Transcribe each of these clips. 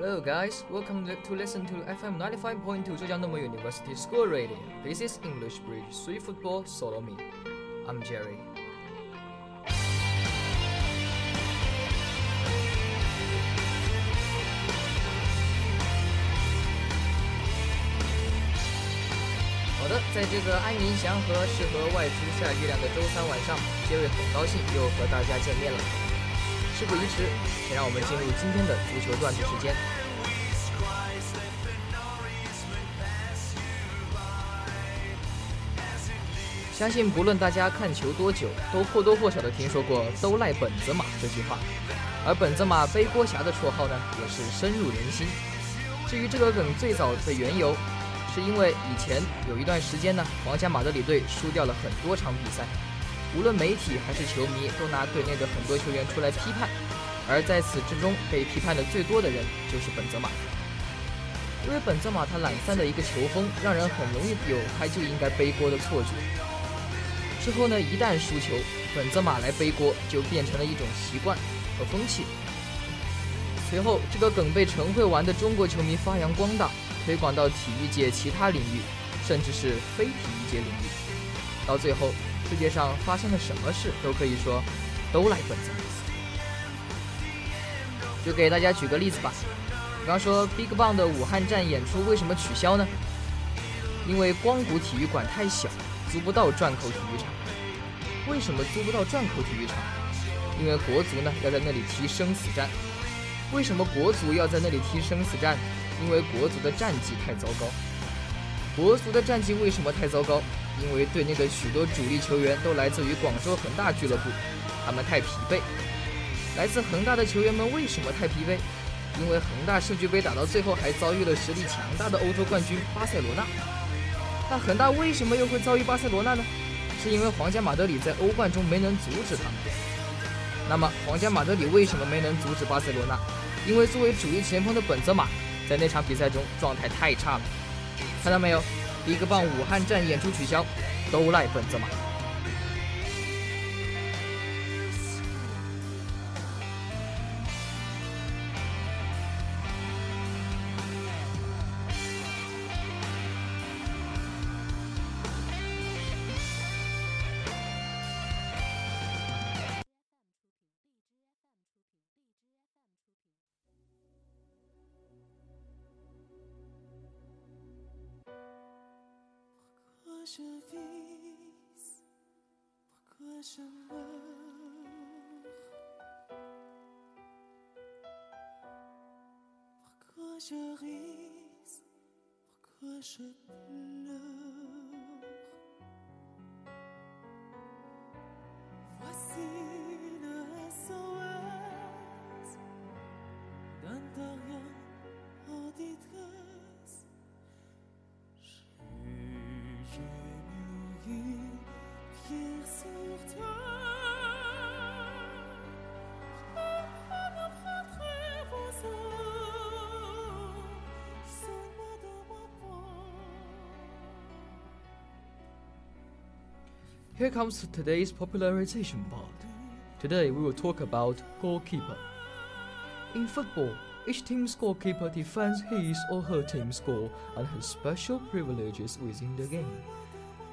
Hello, guys. Welcome to listen to FM 95.2 Zhejiang Normal University School Radio. This is English Bridge, Three Football Solo Me. I'm Jerry. 好的，在这个安宁祥和、适合外出晒月亮的周三晚上，杰瑞很高兴又和大家见面了。事不宜迟，先让我们进入今天的足球段子时间。相信不论大家看球多久，都或多或少的听说过“都赖本泽马”这句话，而本泽马背锅侠的绰号呢，也是深入人心。至于这个梗最早的缘由，是因为以前有一段时间呢，皇家马德里队输掉了很多场比赛，无论媒体还是球迷都拿队内的很多球员出来批判，而在此之中被批判的最多的人就是本泽马，因为本泽马他懒散的一个球风，让人很容易有他就应该背锅的错觉。之后呢，一旦输球，本泽马来背锅就变成了一种习惯和风气。随后，这个梗被陈会玩的中国球迷发扬光大。推广到体育界其他领域，甚至是非体育界领域，到最后，世界上发生了什么事都可以说都赖本泽马。就给大家举个例子吧，比方说 BigBang 的武汉站演出为什么取消呢？因为光谷体育馆太小，租不到转口体育场。为什么租不到转口体育场？因为国足呢要在那里踢生死战。为什么国足要在那里踢生死战？因为国足的战绩太糟糕，国足的战绩为什么太糟糕？因为队内的许多主力球员都来自于广州恒大俱乐部，他们太疲惫。来自恒大的球员们为什么太疲惫？因为恒大世俱杯打到最后还遭遇了实力强大的欧洲冠军巴塞罗那。那恒大为什么又会遭遇巴塞罗那呢？是因为皇家马德里在欧冠中没能阻止他们。那么皇家马德里为什么没能阻止巴塞罗那？因为作为主力前锋的本泽马。在那场比赛中状态太差了，看到没有？一个棒武汉站演出取消，都赖本泽马。Je vis, pourquoi je meurs, pourquoi je ris, pourquoi je pleure? Here comes today's popularization part. Today we will talk about goalkeeper. In football, each team's goalkeeper defends his or her team's goal and has special privileges within the game.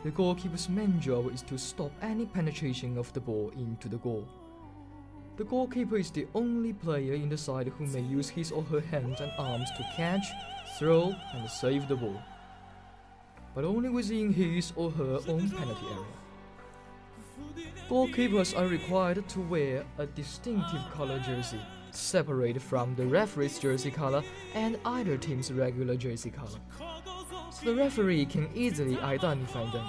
The goalkeeper's main job is to stop any penetration of the ball into the goal. The goalkeeper is the only player in the side who may use his or her hands and arms to catch, throw, and save the ball, but only within his or her own penalty area. Goalkeepers are required to wear a distinctive color jersey, separate from the referee's jersey color and either team's regular jersey color, so the referee can easily identify them.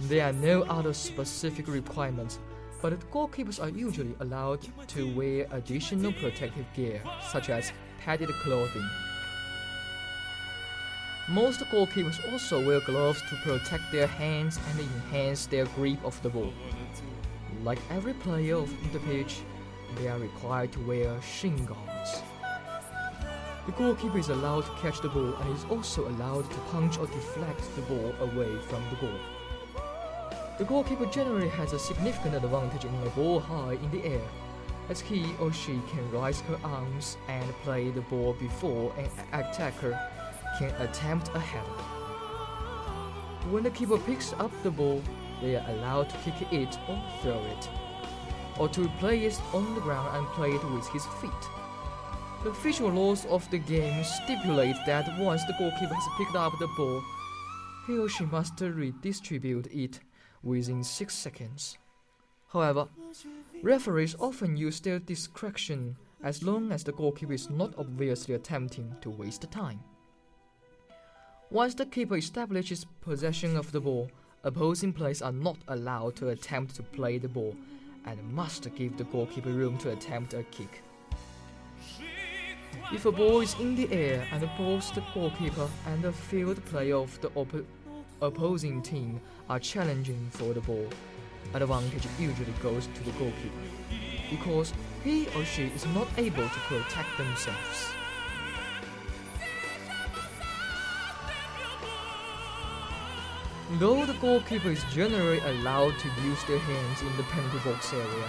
There are no other specific requirements, but goalkeepers are usually allowed to wear additional protective gear, such as padded clothing. Most goalkeepers also wear gloves to protect their hands and enhance their grip of the ball. Like every player of the pitch, they are required to wear shin guards. The goalkeeper is allowed to catch the ball and is also allowed to punch or deflect the ball away from the goal. The goalkeeper generally has a significant advantage in a ball high in the air. as he or she can raise her arms and play the ball before an attacker can attempt a header. When the keeper picks up the ball, they are allowed to kick it or throw it, or to play it on the ground and play it with his feet. The official laws of the game stipulate that once the goalkeeper has picked up the ball, he or she must redistribute it within six seconds. However, referees often use their discretion as long as the goalkeeper is not obviously attempting to waste time. Once the keeper establishes possession of the ball, opposing players are not allowed to attempt to play the ball and must give the goalkeeper room to attempt a kick. If a ball is in the air and both the goalkeeper and the field player of the oppo- opposing team are challenging for the ball, advantage usually goes to the goalkeeper because he or she is not able to protect themselves. Though the goalkeeper is generally allowed to use their hands in the penalty box area,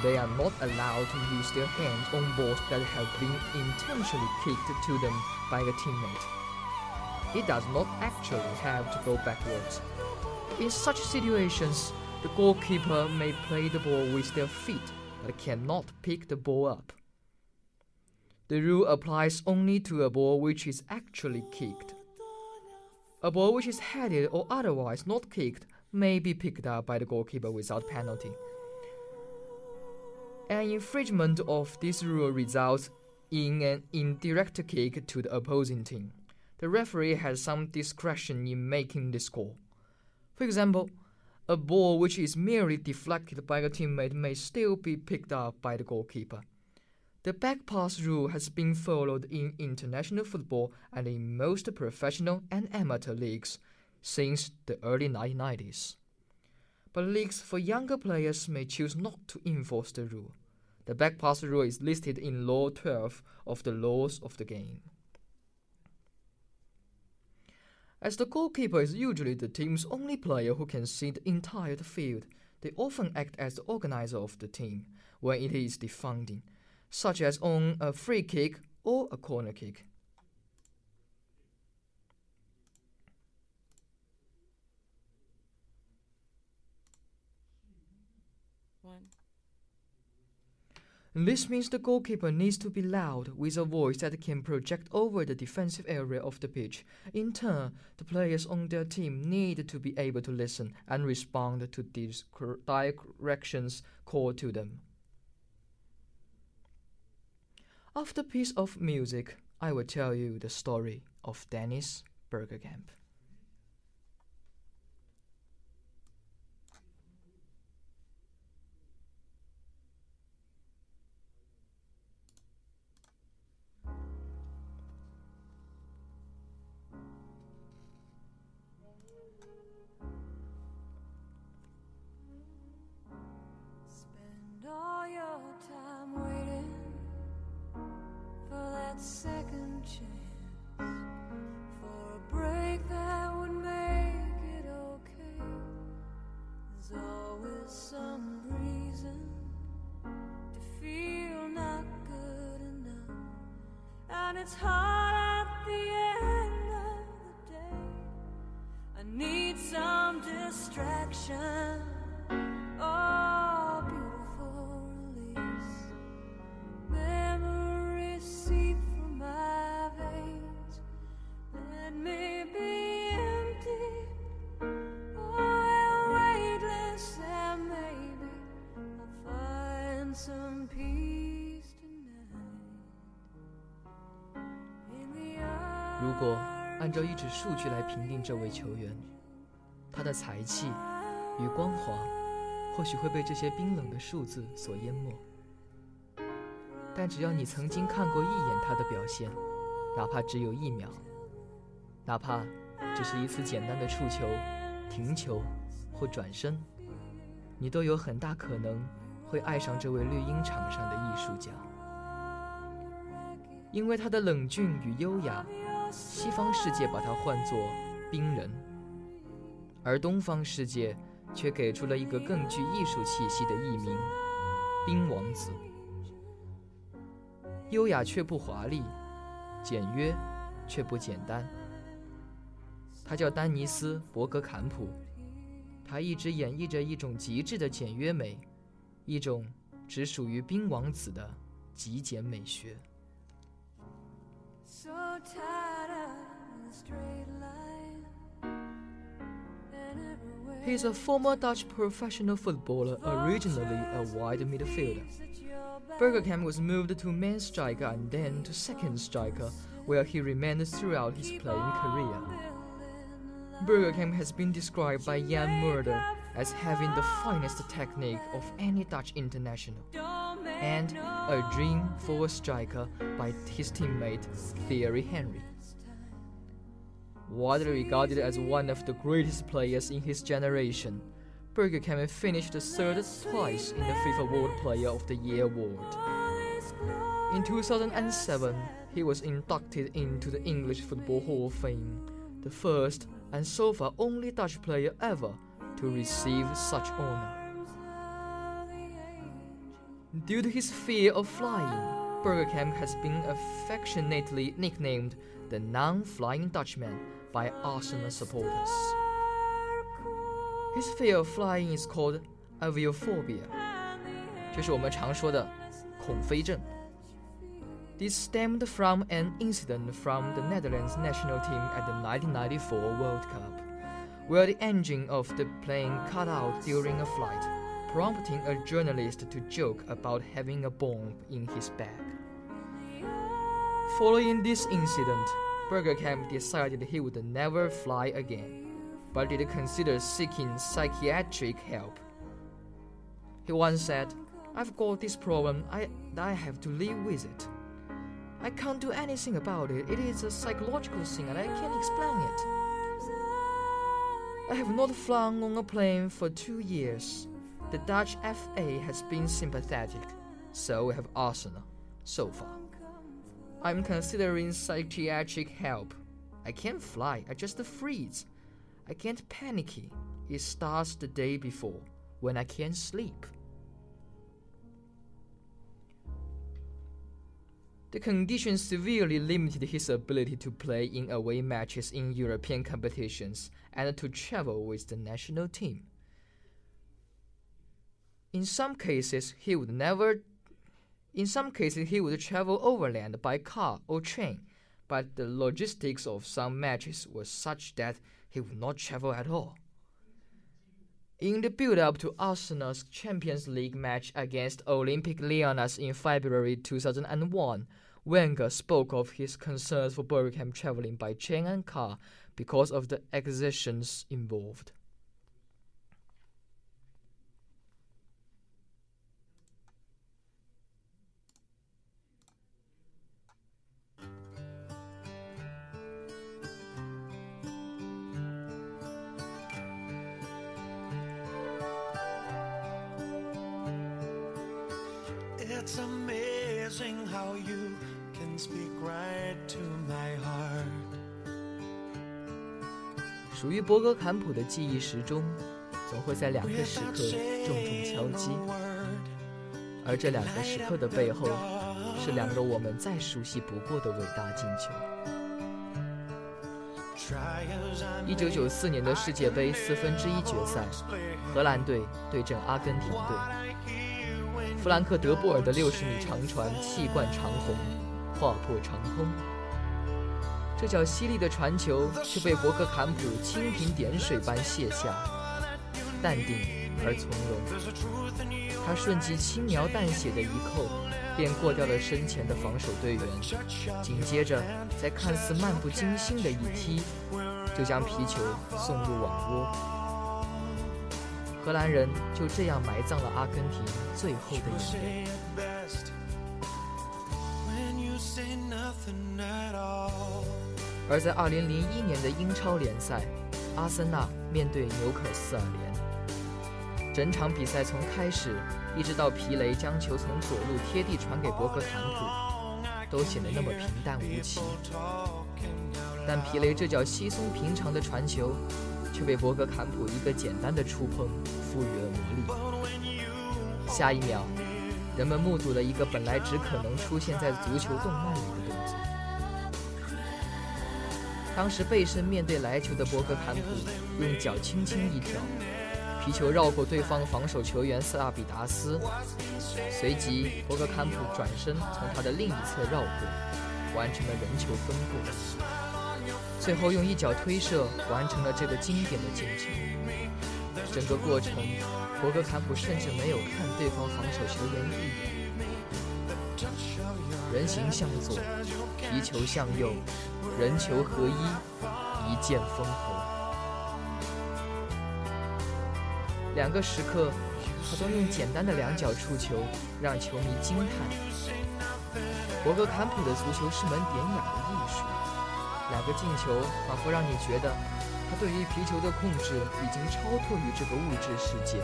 they are not allowed to use their hands on balls that have been intentionally kicked to them by a teammate. It does not actually have to go backwards. In such situations, the goalkeeper may play the ball with their feet but cannot pick the ball up. The rule applies only to a ball which is actually kicked. A ball which is headed or otherwise not kicked may be picked up by the goalkeeper without penalty. An infringement of this rule results in an indirect kick to the opposing team. The referee has some discretion in making the score. For example, a ball which is merely deflected by a teammate may still be picked up by the goalkeeper. The back pass rule has been followed in international football and in most professional and amateur leagues since the early 1990s. But leagues for younger players may choose not to enforce the rule. The back pass rule is listed in Law 12 of the laws of the game. As the goalkeeper is usually the team's only player who can see the entire field, they often act as the organizer of the team when it is defending, such as on a free kick or a corner kick. One. This means the goalkeeper needs to be loud with a voice that can project over the defensive area of the pitch. In turn, the players on their team need to be able to listen and respond to these directions called to them. After piece of music, I will tell you the story of Dennis Bergkamp. It's hard 按照一纸数据来评定这位球员，他的才气与光华或许会被这些冰冷的数字所淹没。但只要你曾经看过一眼他的表现，哪怕只有一秒，哪怕只是一次简单的触球、停球或转身，你都有很大可能会爱上这位绿茵场上的艺术家，因为他的冷峻与优雅。西方世界把它唤作冰人，而东方世界却给出了一个更具艺术气息的艺名——冰王子。优雅却不华丽，简约却不简单。他叫丹尼斯·伯格坎普，他一直演绎着一种极致的简约美，一种只属于冰王子的极简美学。So He is a former Dutch professional footballer, originally a wide midfielder. Bergkamp was moved to main striker and then to second striker, where he remained throughout his playing career. Bergkamp has been described by Jan Mulder as having the finest technique of any Dutch international, and a dream for a striker by his teammate Thierry Henry. Widely regarded as one of the greatest players in his generation, Bergkamp finished third twice in the FIFA World Player of the Year award. In 2007, he was inducted into the English Football Hall of Fame, the first and so far only Dutch player ever to receive such honor. Due to his fear of flying, Bergkamp has been affectionately nicknamed the non-flying Dutchman by Arsenal supporters. His fear of flying is called aviophobia，就是我们常说的恐飞症。This stemmed from an incident from the Netherlands national team at the 1994 World Cup, where the engine of the plane cut out during a flight, prompting a journalist to joke about having a bomb in his bag. Following this incident, Bergkamp decided he would never fly again, but did consider seeking psychiatric help. He once said, I've got this problem, I, I have to live with it. I can't do anything about it. It is a psychological thing and I can't explain it. I have not flown on a plane for two years. The Dutch FA has been sympathetic, so have Arsenal so far. I'm considering psychiatric help. I can't fly, I just freeze. I can't panicky. It starts the day before, when I can't sleep. The condition severely limited his ability to play in away matches in European competitions and to travel with the national team. In some cases, he would never in some cases he would travel overland by car or train, but the logistics of some matches were such that he would not travel at all. In the build-up to Arsenal's Champions League match against Olympique Lyonnais in February 2001, Wenger spoke of his concerns for Bergkamp traveling by train and car because of the exertions involved. 博格坎普的记忆时钟，总会在两个时刻重重敲击，而这两个时刻的背后，是两个我们再熟悉不过的伟大进球。一九九四年的世界杯四分之一决赛，荷兰队对阵阿根廷队，弗兰克·德波尔的六十米长传气贯长虹，划破长空。这脚犀利的传球却被博克坎普蜻蜓点水般卸下，淡定而从容。他瞬即轻描淡写的一扣，便过掉了身前的防守队员，紧接着在看似漫不经心的一踢，就将皮球送入网窝。荷兰人就这样埋葬了阿根廷最后的眼泪。而在2001年的英超联赛，阿森纳面对纽卡斯尔联，整场比赛从开始一直到皮雷将球从左路贴地传给博格坎普，都显得那么平淡无奇。但皮雷这脚稀松平常的传球，却被博格坎普一个简单的触碰赋予了魔力。下一秒，人们目睹了一个本来只可能出现在足球动漫里的动作。当时背身面对来球的博格坎普，用脚轻轻一挑，皮球绕过对方防守球员塞拉比达斯，随即博格坎普转身从他的另一侧绕过，完成了人球分过，最后用一脚推射完成了这个经典的进球。整个过程，博格坎普甚至没有看对方防守球员一眼。人形向左，皮球向右，人球合一，一剑封喉。两个时刻，他都用简单的两脚触球让球迷惊叹。博格坎普的足球是门典雅的艺术，两个进球仿佛让你觉得他对于皮球的控制已经超脱于这个物质世界，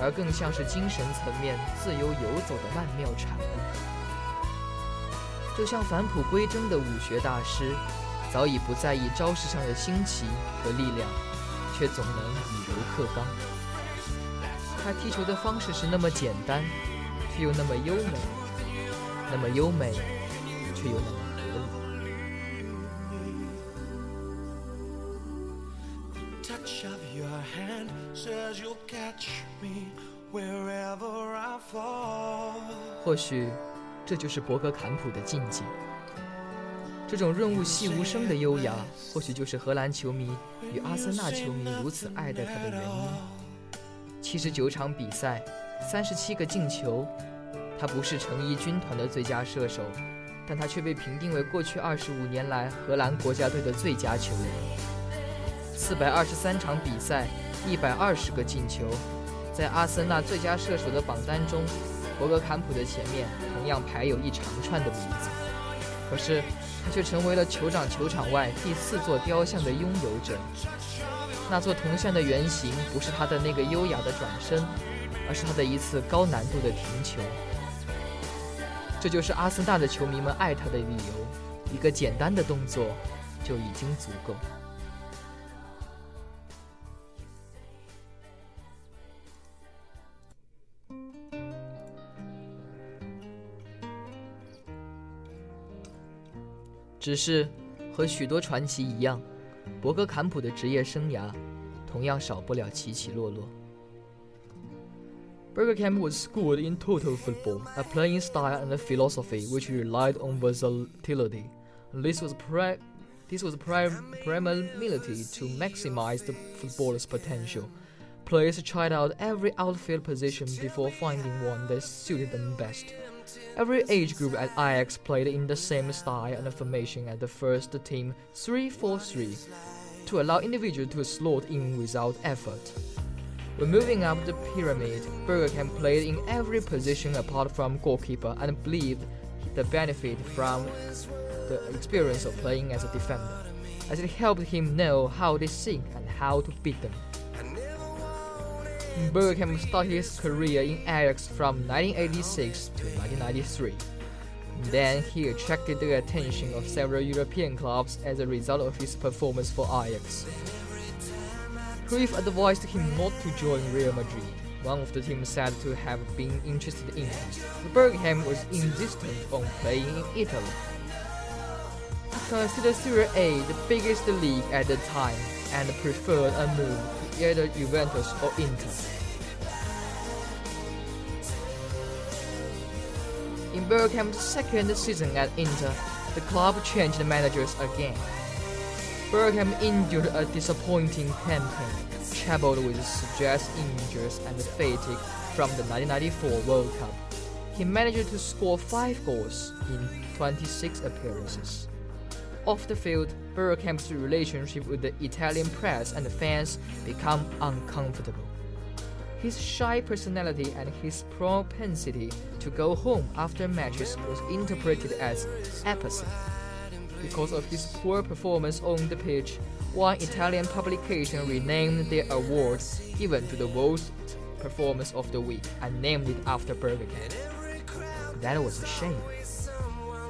而更像是精神层面自由游走的曼妙产物。就像返璞归真的武学大师，早已不在意招式上的新奇和力量，却总能以柔克刚。他踢球的方式是那么简单，却又那么优美，那么优美，却又那么或许，这就是博格坎普的禁忌。这种润物细无声的优雅，或许就是荷兰球迷与阿森纳球迷如此爱戴他的原因。七十九场比赛，三十七个进球，他不是成衣军团的最佳射手，但他却被评定为过去二十五年来荷兰国家队的最佳球员。四百二十三场比赛，一百二十个进球，在阿森纳最佳射手的榜单中，博格坎普的前面同样排有一长串的名字。可是，他却成为了酋长球场外第四座雕像的拥有者。那座铜像的原型不是他的那个优雅的转身，而是他的一次高难度的停球。这就是阿森纳的球迷们爱他的理由，一个简单的动作就已经足够。只是和许多传奇一样，伯格坎普的职业生涯同样少不了起起落落。Bergkamp was schooled in total football, a playing style and a philosophy which relied on versatility. This was, pri this was primarily to maximize the footballer's potential. Players tried out every outfield position before finding one that suited them best. Every age group at Ajax played in the same style and formation as the first team 3-4-3 to allow individuals to slot in without effort. When moving up the pyramid, Bergkamp played in every position apart from goalkeeper and believed the benefit from the experience of playing as a defender, as it helped him know how they think and how to beat them. Bergkamp started his career in Ajax from 1986 to 1993. Then he attracted the attention of several European clubs as a result of his performance for Ajax. Cruyff advised him not to join Real Madrid, one of the teams said to have been interested in him. Bergkamp was insistent on playing in Italy. He considered Serie A the biggest league at the time and preferred a move either Juventus or Inter. In Bergkamp's second season at Inter, the club changed managers again. Bergkamp endured a disappointing campaign, troubled with stress injuries and fatigue from the 1994 World Cup. He managed to score 5 goals in 26 appearances. Off the field, Bergkamp's relationship with the Italian press and fans became uncomfortable. His shy personality and his propensity to go home after matches was interpreted as apathy. Because of his poor performance on the pitch, one Italian publication renamed the award given to the worst performance of the week and named it after Bergkamp. That was a shame.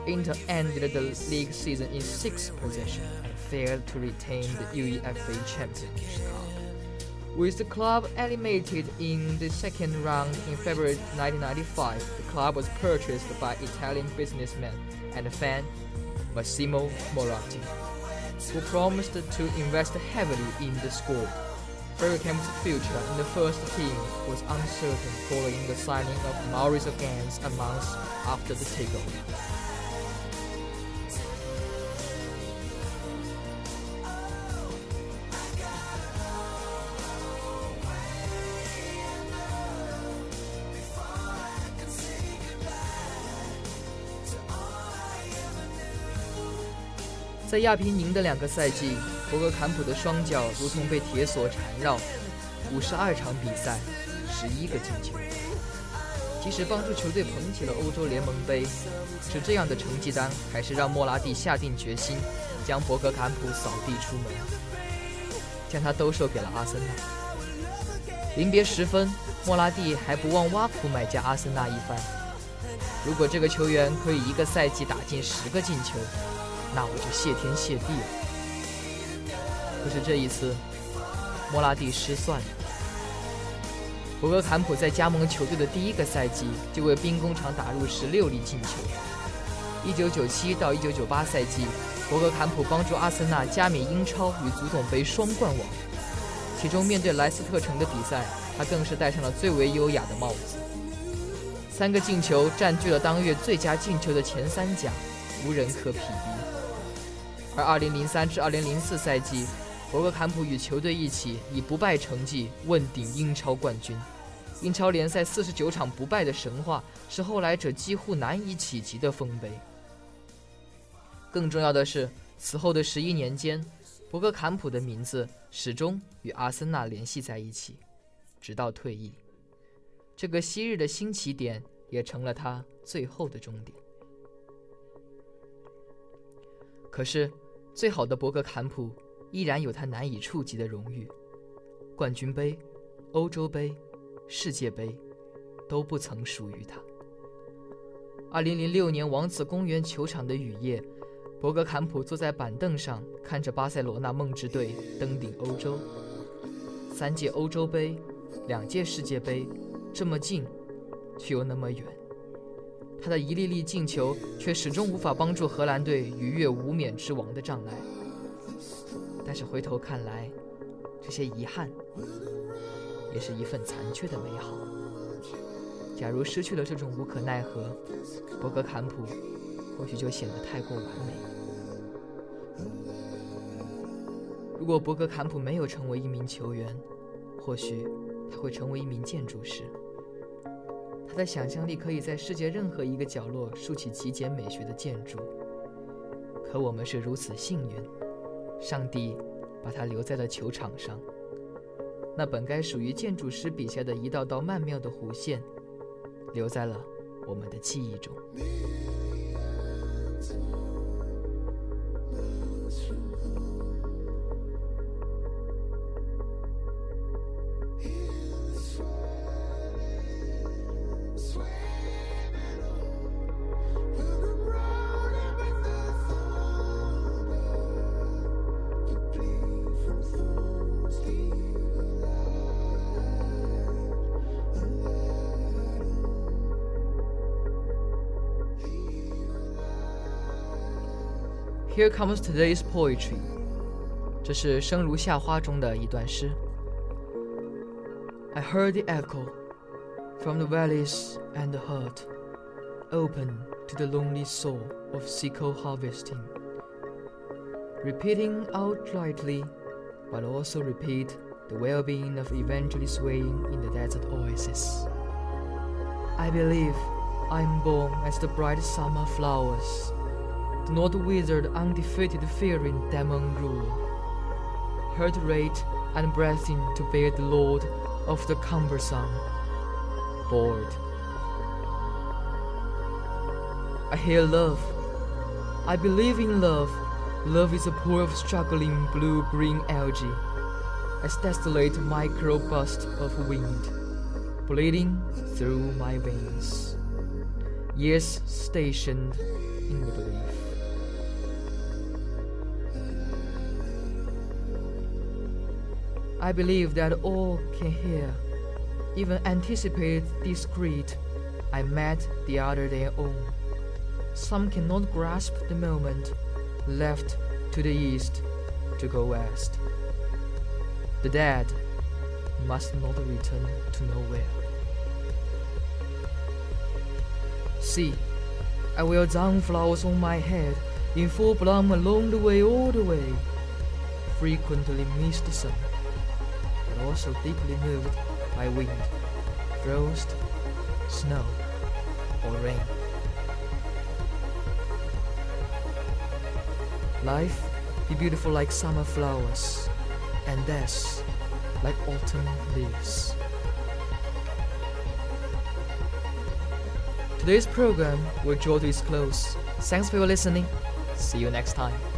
Inter ended the league season in sixth position and failed to retain the UEFA Champions Cup. With the club eliminated in the second round in February 1995, the club was purchased by Italian businessman and fan Massimo Moratti, who promised to invest heavily in the squad. Bergkamp's future in the first team was uncertain following the signing of Maurizio Ganz a month after the takeover. 在亚平宁的两个赛季，博格坎普的双脚如同被铁锁缠绕，五十二场比赛，十一个进球。即使帮助球队捧起了欧洲联盟杯，是这样的成绩单，还是让莫拉蒂下定决心将博格坎普扫地出门，将他兜售给了阿森纳。临别时分，莫拉蒂还不忘挖苦买家阿森纳一番：如果这个球员可以一个赛季打进十个进球，那我就谢天谢地了。可是这一次，莫拉蒂失算了。博格坎普在加盟球队的第一个赛季就为兵工厂打入十六粒进球。一九九七到一九九八赛季，博格坎普帮助阿森纳加冕英超与足总杯双冠王。其中面对莱斯特城的比赛，他更是戴上了最为优雅的帽子。三个进球占据了当月最佳进球的前三甲，无人可匹敌。而2003至2004赛季，博格坎普与球队一起以不败成绩问鼎英超冠军。英超联赛49场不败的神话，是后来者几乎难以企及的丰碑。更重要的是，此后的十一年间，博格坎普的名字始终与阿森纳联系在一起，直到退役。这个昔日的新起点，也成了他最后的终点。可是。最好的博格坎普依然有他难以触及的荣誉，冠军杯、欧洲杯、世界杯都不曾属于他。二零零六年王子公园球场的雨夜，博格坎普坐在板凳上，看着巴塞罗那梦之队登顶欧洲。三届欧洲杯，两届世界杯，这么近，却又那么远。他的一粒粒进球却始终无法帮助荷兰队逾越无冕之王的障碍。但是回头看来，这些遗憾也是一份残缺的美好。假如失去了这种无可奈何，博格坎普或许就显得太过完美。如果博格坎普没有成为一名球员，或许他会成为一名建筑师。他的想象力可以在世界任何一个角落竖起极简美学的建筑。可我们是如此幸运，上帝把他留在了球场上。那本该属于建筑师笔下的一道道曼妙的弧线，留在了我们的记忆中。Here comes today's poetry。这是《生如夏花》中的一段诗。I heard the echo from the valleys and the heart open to the lonely soul of sickle harvesting, repeating outrightly, but also repeat the well-being of eventually swaying in the desert oasis. I believe I am born as the bright summer flowers North Wizard undefeated fearing demon rule. Heart rate and breathing to bear the load of the cumbersome board. I hear love. I believe in love. Love is a pool of struggling blue-green algae, a desolate microbust of wind, bleeding through my veins. Years stationed in the belief. I believe that all can hear, even anticipate this greed I met the other day on. Some cannot grasp the moment, left to the east to go west. The dead must not return to nowhere. See, I wear down flowers on my head, in full bloom along the way, all the way. Frequently miss the sun, also deeply moved by wind, frost, snow, or rain. Life be beautiful like summer flowers, and death like autumn leaves. Today's program will draw to its close. Thanks for your listening. See you next time.